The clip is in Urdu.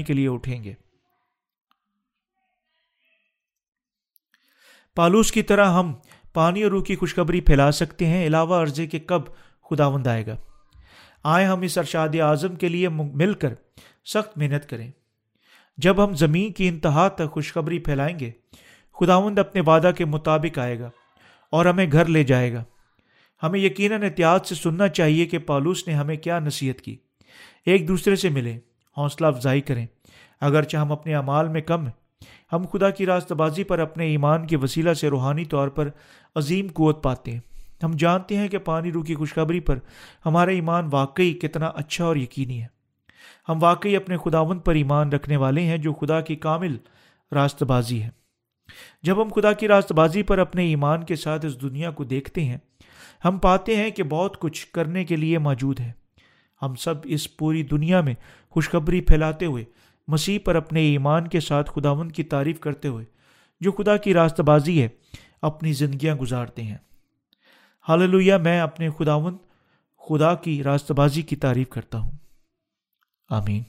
کے لیے اٹھیں گے۔ پالوس کی طرح ہم پانی اور روح کی خوشخبری پھیلا سکتے ہیں، علاوہ عرضے کے کب خداوند آئے گا۔ آئے ہم اس ارشاد اعظم کے لیے مل کر سخت محنت کریں۔ جب ہم زمین کی انتہا تک خوشخبری پھیلائیں گے، خداوند اپنے وعدہ کے مطابق آئے گا اور ہمیں گھر لے جائے گا۔ ہمیں یقیناً احتیاط سے سننا چاہیے کہ پالوس نے ہمیں کیا نصیحت کی۔ ایک دوسرے سے ملیں۔ حوصلہ افزائی کریں۔ اگرچہ ہم اپنے اعمال میں کم ہیں، ہم خدا کی راست بازی پر اپنے ایمان کے وسیلہ سے روحانی طور پر عظیم قوت پاتے ہیں۔ ہم جانتے ہیں کہ پانی روح کی خوشخبری پر ہمارا ایمان واقعی کتنا اچھا اور یقینی ہے۔ ہم واقعی اپنے خداون پر ایمان رکھنے والے ہیں جو خدا کی کامل راست بازی ہے۔ جب ہم خدا کی راست بازی پر اپنے ایمان کے ساتھ اس دنیا کو دیکھتے ہیں، ہم پاتے ہیں کہ بہت کچھ کرنے کے لیے موجود ہے۔ ہم سب اس پوری دنیا میں خوشخبری پھیلاتے ہوئے، مسیح پر اپنے ایمان کے ساتھ خداون کی تعریف کرتے ہوئے جو خدا کی راست بازی ہے، اپنی زندگیاں گزارتے ہیں۔ حاللویہ میں اپنے خداون خدا کی راست بازی کی تعریف کرتا ہوں۔ آمین۔